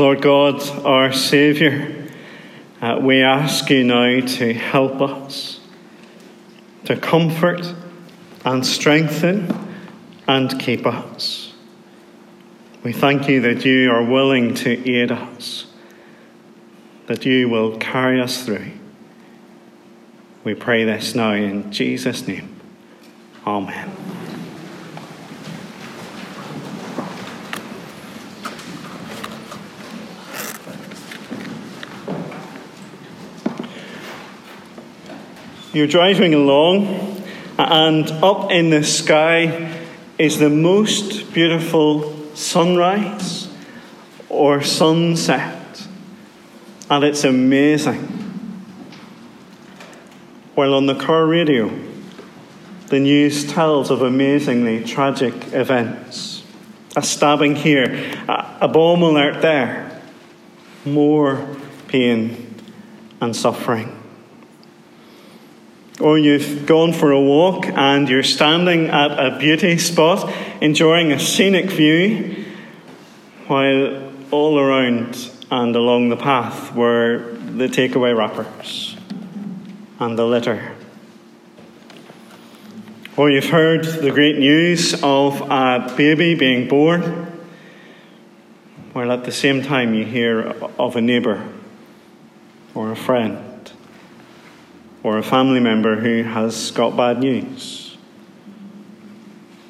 Lord God, our Saviour, uh, we ask you now to help us, to comfort and strengthen and keep us. We thank you that you are willing to aid us, that you will carry us through. We pray this now in Jesus' name. Amen. You're driving along, and up in the sky is the most beautiful sunrise or sunset, and it's amazing. While on the car radio, the news tells of amazingly tragic events a stabbing here, a bomb alert there, more pain and suffering. Or you've gone for a walk and you're standing at a beauty spot enjoying a scenic view while all around and along the path were the takeaway wrappers and the litter. Or you've heard the great news of a baby being born, while at the same time you hear of a neighbour or a friend or a family member who has got bad news,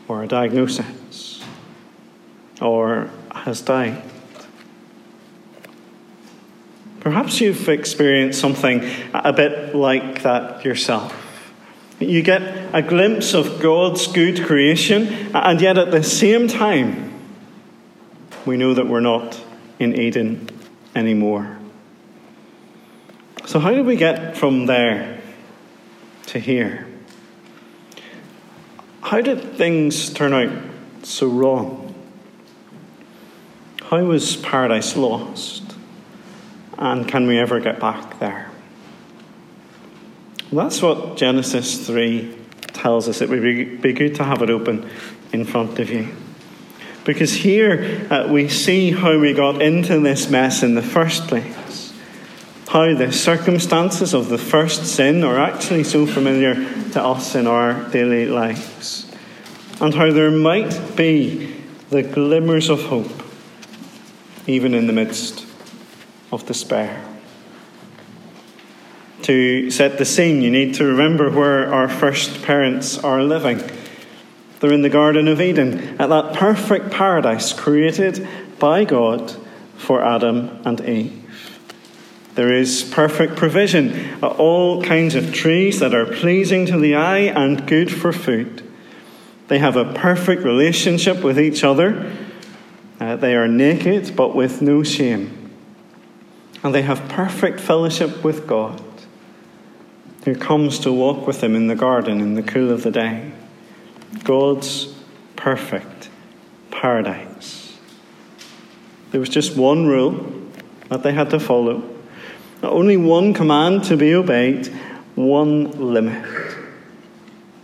or a diagnosis, or has died. Perhaps you've experienced something a bit like that yourself. You get a glimpse of God's good creation, and yet at the same time, we know that we're not in Eden anymore. So, how do we get from there to here. How did things turn out so wrong? How was paradise lost? And can we ever get back there? Well, that's what Genesis 3 tells us. It would be, good to have it open in front of you. Because here uh, we see how we got into this mess in the first place how the circumstances of the first sin are actually so familiar to us in our daily lives, and how there might be the glimmers of hope even in the midst of despair. To set the scene, you need to remember where our first parents are living. They're in the Garden of Eden, at that perfect paradise created by God for Adam and Eve. There is perfect provision, of all kinds of trees that are pleasing to the eye and good for food. They have a perfect relationship with each other. Uh, they are naked, but with no shame. And they have perfect fellowship with God, who comes to walk with them in the garden in the cool of the day. God's perfect paradise. There was just one rule that they had to follow only one command to be obeyed, one limit.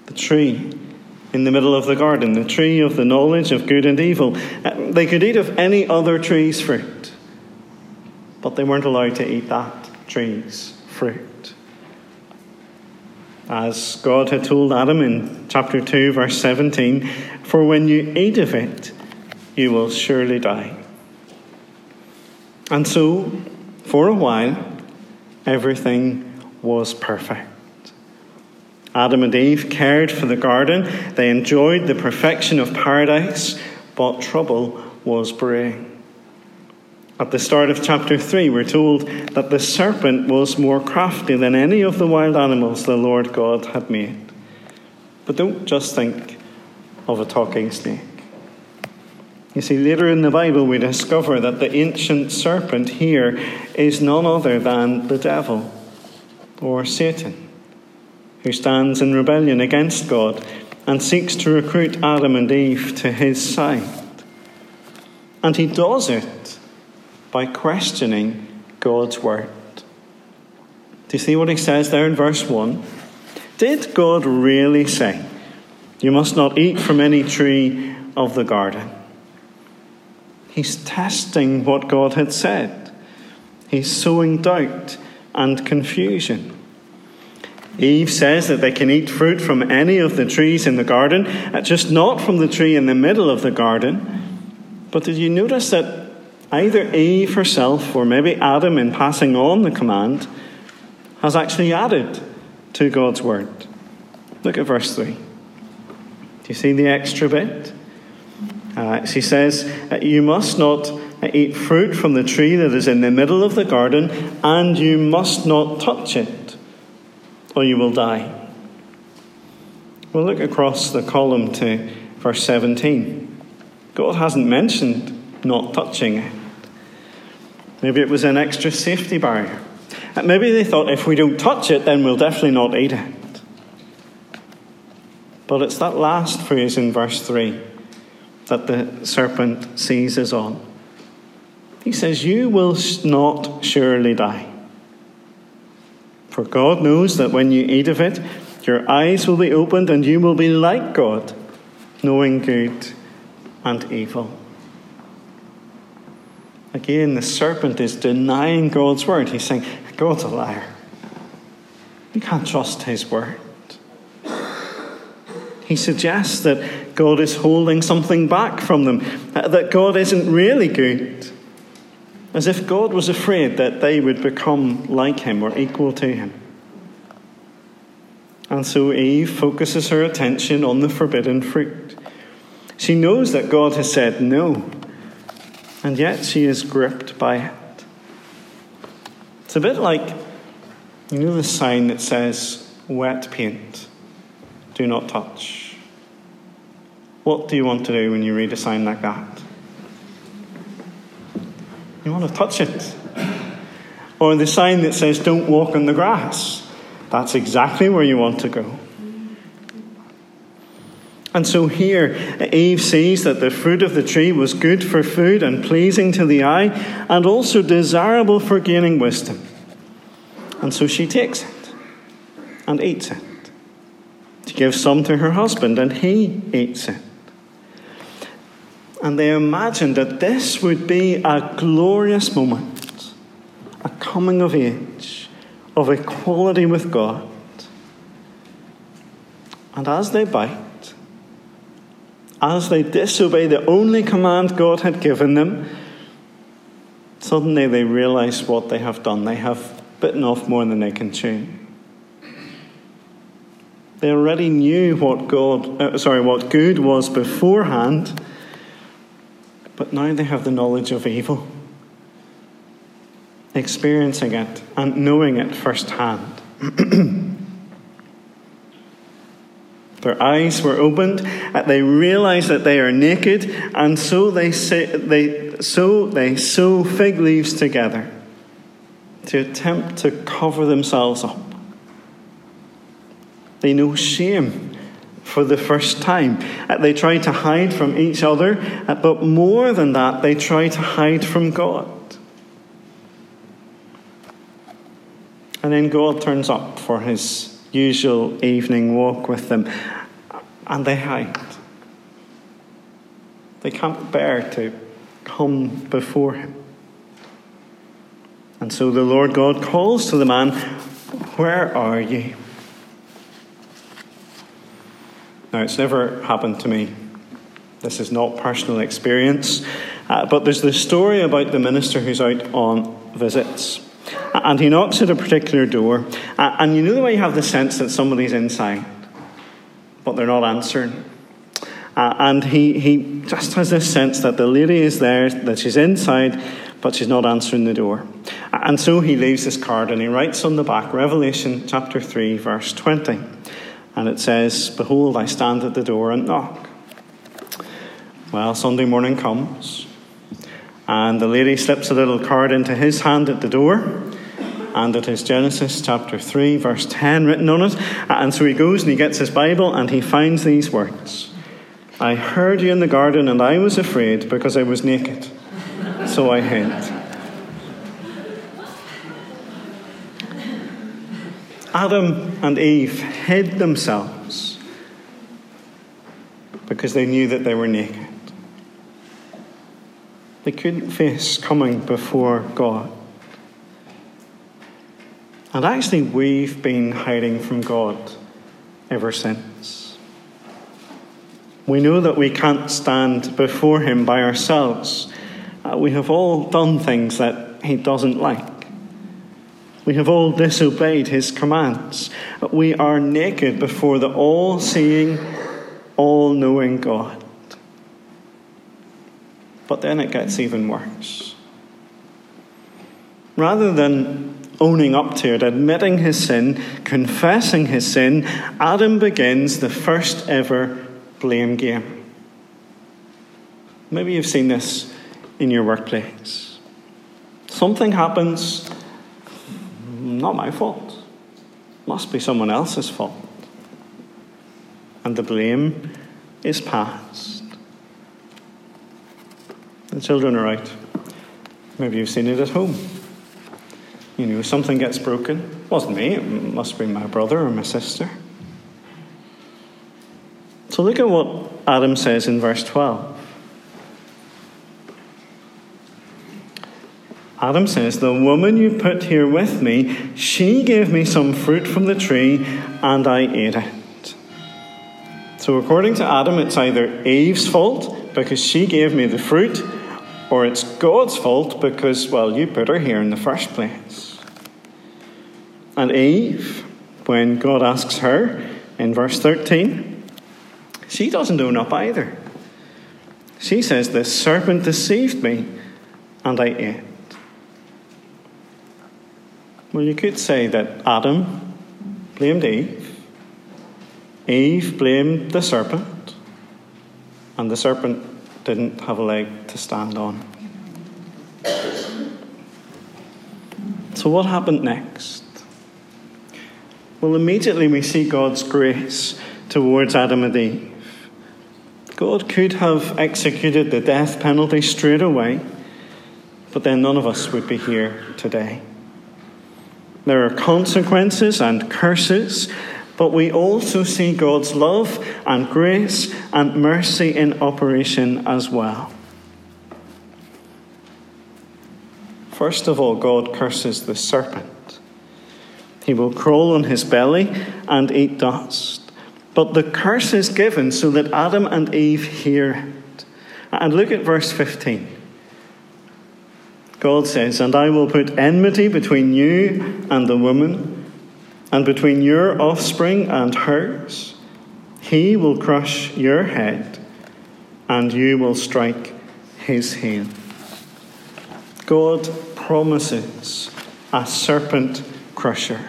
The tree in the middle of the garden, the tree of the knowledge of good and evil. Uh, they could eat of any other tree's fruit, but they weren't allowed to eat that tree's fruit. As God had told Adam in chapter 2, verse 17, For when you eat of it, you will surely die. And so, for a while, everything was perfect. Adam and Eve cared for the garden, they enjoyed the perfection of paradise, but trouble was brewing. At the start of chapter 3, we're told that the serpent was more crafty than any of the wild animals the Lord God had made. But don't just think of a talking snake. You see, later in the Bible, we discover that the ancient serpent here is none other than the devil or Satan, who stands in rebellion against God and seeks to recruit Adam and Eve to his side. And he does it by questioning God's word. Do you see what he says there in verse 1? Did God really say, You must not eat from any tree of the garden? He's testing what God had said. He's sowing doubt and confusion. Eve says that they can eat fruit from any of the trees in the garden, uh, just not from the tree in the middle of the garden. But did you notice that either Eve herself or maybe Adam, in passing on the command, has actually added to God's word? Look at verse 3. Do you see the extra bit? Uh, she says, uh, You must not eat fruit from the tree that is in the middle of the garden, and you must not touch it or you will die. We'll look across the column to verse 17. God hasn't mentioned not touching it. Maybe it was an extra safety barrier. Maybe they thought if we don't touch it, then we'll definitely not eat it. But it's that last phrase in verse 3 that the serpent seizes on. He says, You will not surely die. For God knows that when you eat of it, your eyes will be opened and you will be like God, knowing good and evil. Again, the serpent is denying God's word. He's saying, God's a liar. You can't trust his word. He suggests that God is holding something back from them, uh, that God isn't really good as if God was afraid that they would become like him or equal to him. And so Eve focuses her attention on the forbidden fruit. She knows that God has said no, and yet she is gripped by it. It's a bit like, you know, the sign that says, wet paint, do not touch. What do you want to do when you read a sign like that? You want to touch it. Or the sign that says, Don't walk on the grass. That's exactly where you want to go. And so here, Eve sees that the fruit of the tree was good for food and pleasing to the eye, and also desirable for gaining wisdom. And so she takes it and eats it. She gives some to her husband, and he eats it and they imagined that this would be a glorious moment, a coming of age, of equality with God. And as they bite, as they disobey the only command God had given them, suddenly they realize what they have done. They have bitten off more than they can chew. They already knew what God, uh, sorry, what good was beforehand but now they have the knowledge of evil, experiencing it and knowing it firsthand. Their eyes were opened, and they realize that they are naked, and so they, say, they, so they sew fig leaves together to attempt to cover themselves up. They know shame for the first time. Uh, they try to hide from each other, uh, but more than that, they try to hide from God. And then God turns up for his usual evening walk with them, and they hide. They can't bear to come before him. And so the Lord God calls to the man, Where are you? Now, it's never happened to me. This is not personal experience. Uh, but there's this story about the minister who's out on visits. And he knocks at a particular door. And you know the way you have the sense that somebody's inside, but they're not answering? Uh, and he, he just has this sense that the lady is there, that she's inside, but she's not answering the door. And so he leaves this card and he writes on the back Revelation chapter 3, verse 20 and it says, Behold, I stand at the door and knock. Well, Sunday morning comes, and the lady slips a little card into his hand at the door, and it is Genesis chapter 3, verse 10 written on it. And so he goes and he gets his Bible and he finds these words I heard you in the garden, and I was afraid because I was naked, so I hid. Adam and Eve hid themselves because they knew that they were naked. They couldn't face coming before God. And actually, we've been hiding from God ever since. We know that we can't stand before Him by ourselves. Uh, we have all done things that He doesn't like. We have all disobeyed His commands. We are naked before the all seeing, all knowing God. But then it gets even worse. Rather than owning up to it, admitting his sin, confessing his sin, Adam begins the first ever blame game. Maybe you've seen this in your workplace. Something happens, not my fault, must be someone else's fault. And the blame is passed. The children are out. Maybe you've seen it at home. You know, something gets broken. It wasn't me, it must be my brother or my sister. So look at what Adam says in verse 12. Adam says, The woman you put here with me, she gave me some fruit from the tree, and I ate it. So, according to Adam, it's either Eve's fault because she gave me the fruit, or it's God's fault because, well, you put her here in the first place. And Eve, when God asks her in verse 13, she doesn't own up either. She says, The serpent deceived me, and I ate. Well, you could say that Adam blamed Eve, Eve blamed the serpent, and the serpent didn't have a leg to stand on. So, what happened next? Well, immediately we see God's grace towards Adam and Eve. God could have executed the death penalty straight away, but then none of us would be here today. There are consequences and curses but we also see God's love and grace and mercy in operation as well. First of all, God curses the serpent. He will crawl on his belly and eat dust. But the curse is given so that Adam and Eve hear it. And look at verse 15. God says, And I will put enmity between you and the woman and between your offspring and hers, he will crush your head, and you will strike his heel. God promises a serpent crusher.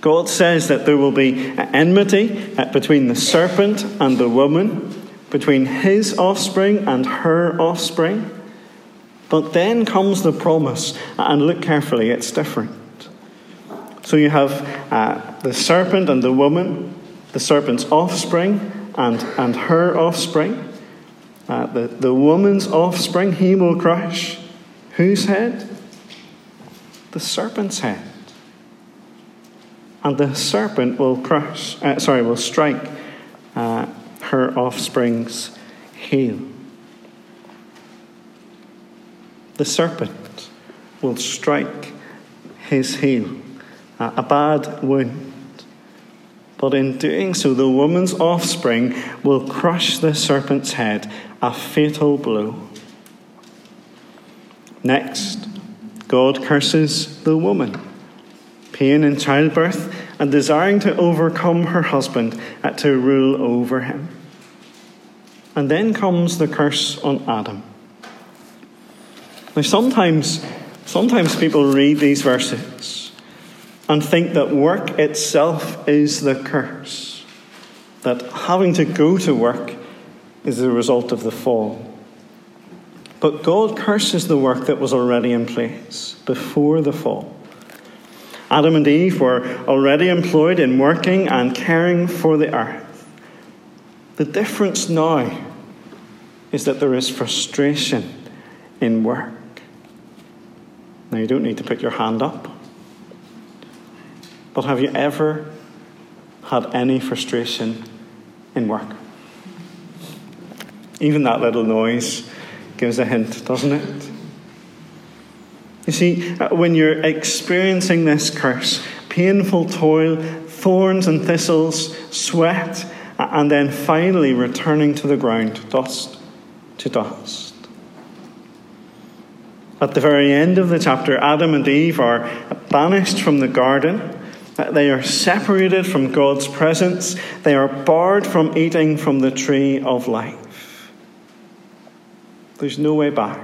God says that there will be enmity uh, between the serpent and the woman, between his offspring and her offspring. But then comes the promise, and look carefully, it's different. So you have uh, the serpent and the woman, the serpent's offspring and, and her offspring. Uh, the, the woman's offspring, he will crush. Whose head? The serpent's head. And the serpent will crush, uh, sorry, will strike uh, her offspring's heel. The serpent will strike his heel a bad wound. But in doing so, the woman's offspring will crush the serpent's head, a fatal blow. Next, God curses the woman. Pain in childbirth and desiring to overcome her husband at to rule over him. And then comes the curse on Adam. Now, sometimes, sometimes people read these verses and think that work itself is the curse, that having to go to work is the result of the fall. But God curses the work that was already in place before the fall. Adam and Eve were already employed in working and caring for the earth. The difference now is that there is frustration in work. Now, you don't need to put your hand up. But have you ever had any frustration in work? Even that little noise gives a hint, doesn't it? You see, uh, when you're experiencing this curse, painful toil, thorns and thistles, sweat, and then finally returning to the ground, dust to dust. At the very end of the chapter, Adam and Eve are banished from the garden. They are separated from God's presence. They are barred from eating from the tree of life. There's no way back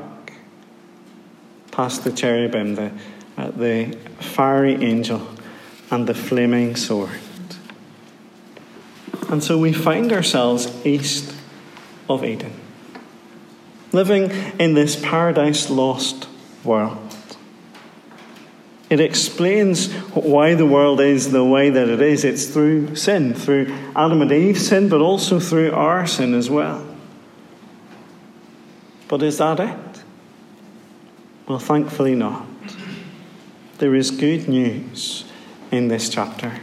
past the cherubim, the, uh, the fiery angel, and the flaming sword. And so we find ourselves east of Eden, living in this paradise lost world. It explains why the world is the way that it is. It's through sin, through Adam and Eve's sin, but also through our sin as well. But is that it? Well, thankfully not. There is good news in this chapter.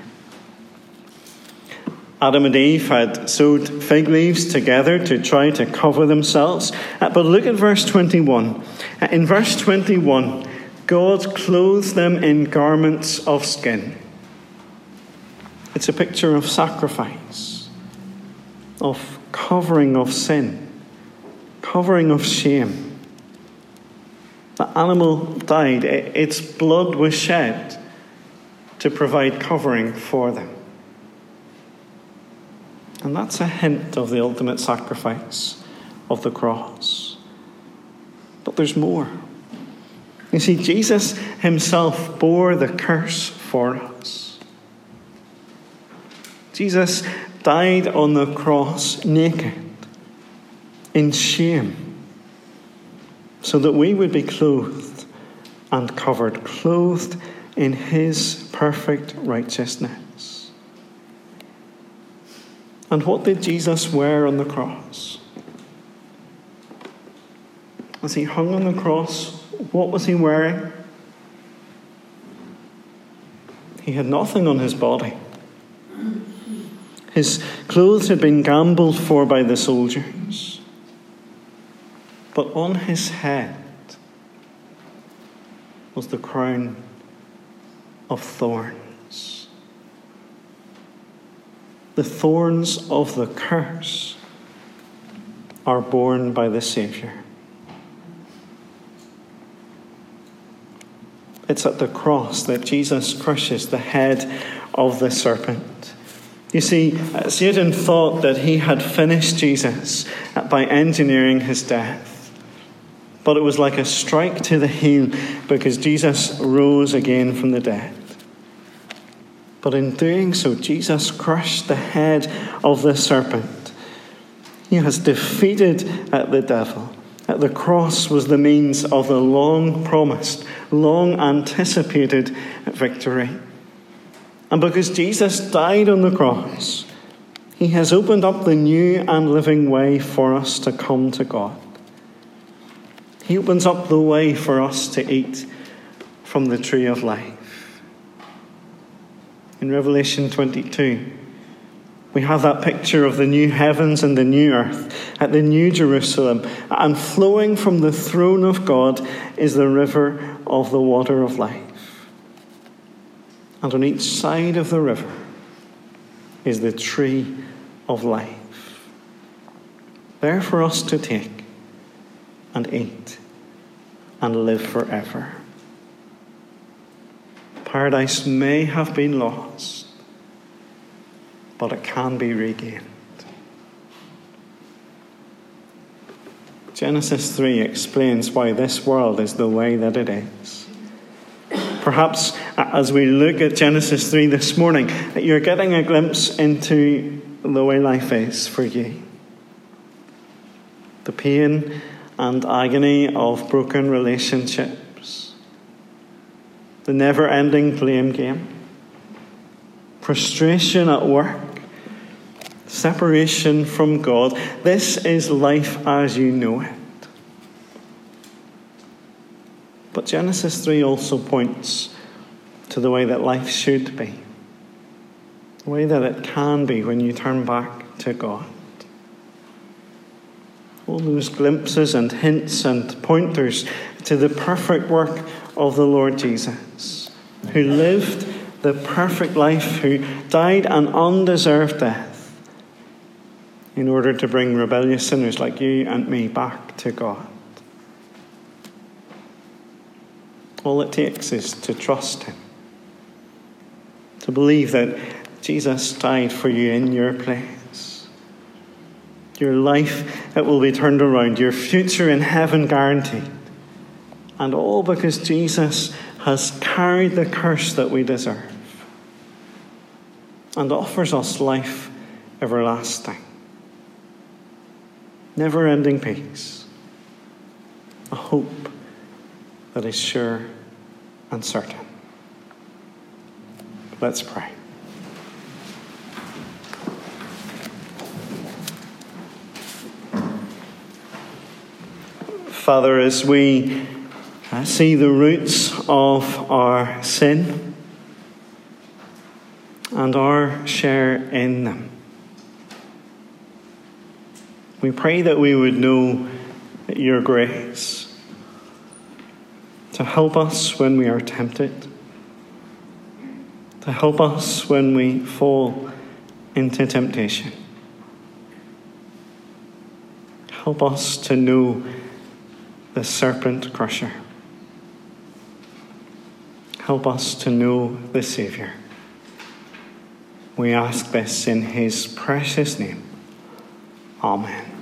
Adam and Eve had sewed fig leaves together to try to cover themselves. Uh, but look at verse 21. Uh, in verse 21, God clothes them in garments of skin. It's a picture of sacrifice, of covering of sin, covering of shame. The animal died, its blood was shed to provide covering for them. And that's a hint of the ultimate sacrifice of the cross. But there's more. You see, Jesus himself bore the curse for us. Jesus died on the cross naked, in shame, so that we would be clothed and covered, clothed in his perfect righteousness. And what did Jesus wear on the cross? As he hung on the cross, what was he wearing? He had nothing on his body. His clothes had been gambled for by the soldiers. But on his head was the crown of thorns the thorns of the curse are borne by the Saviour. It's at the cross that Jesus crushes the head of the serpent. You see, uh, Satan thought that he had finished Jesus by engineering his death. But it was like a strike to the heel because Jesus rose again from the dead. But in doing so, Jesus crushed the head of the serpent. He has defeated the devil. At the cross was the means of the long promised, long anticipated victory. And because Jesus died on the cross, he has opened up the new and living way for us to come to God. He opens up the way for us to eat from the tree of life in Revelation 22. We have that picture of the new heavens and the new earth at the new Jerusalem, and flowing from the throne of God is the river of the water of life. And on each side of the river is the tree of life. There for us to take and eat and live forever. Paradise may have been lost, but it can be regained. Genesis 3 explains why this world is the way that it is. Perhaps as we look at Genesis 3 this morning, you're getting a glimpse into the way life is for you. The pain and agony of broken relationships the never ending blame game, frustration at work, separation from God. This is life as you know it. But Genesis 3 also points to the way that life should be, the way that it can be when you turn back to God. all those glimpses and hints and pointers to the perfect work of the Lord Jesus, who lived the perfect life, who died an undeserved death in order to bring rebellious sinners like you and me back to God. All it takes is to trust Him, to believe that Jesus died for you in your place. Your life it will be turned around, your future in heaven guaranteed. And all because Jesus has carried the curse that we deserve and offers us life everlasting, never ending peace, a hope that is sure and certain. Let's pray. Father, as we see the roots of our sin and our share in them, we pray that we would know your grace to help us when we are tempted, to help us when we fall into temptation. Help us to know the serpent crusher. Help us to know the Saviour. We ask this in His precious name. Amen.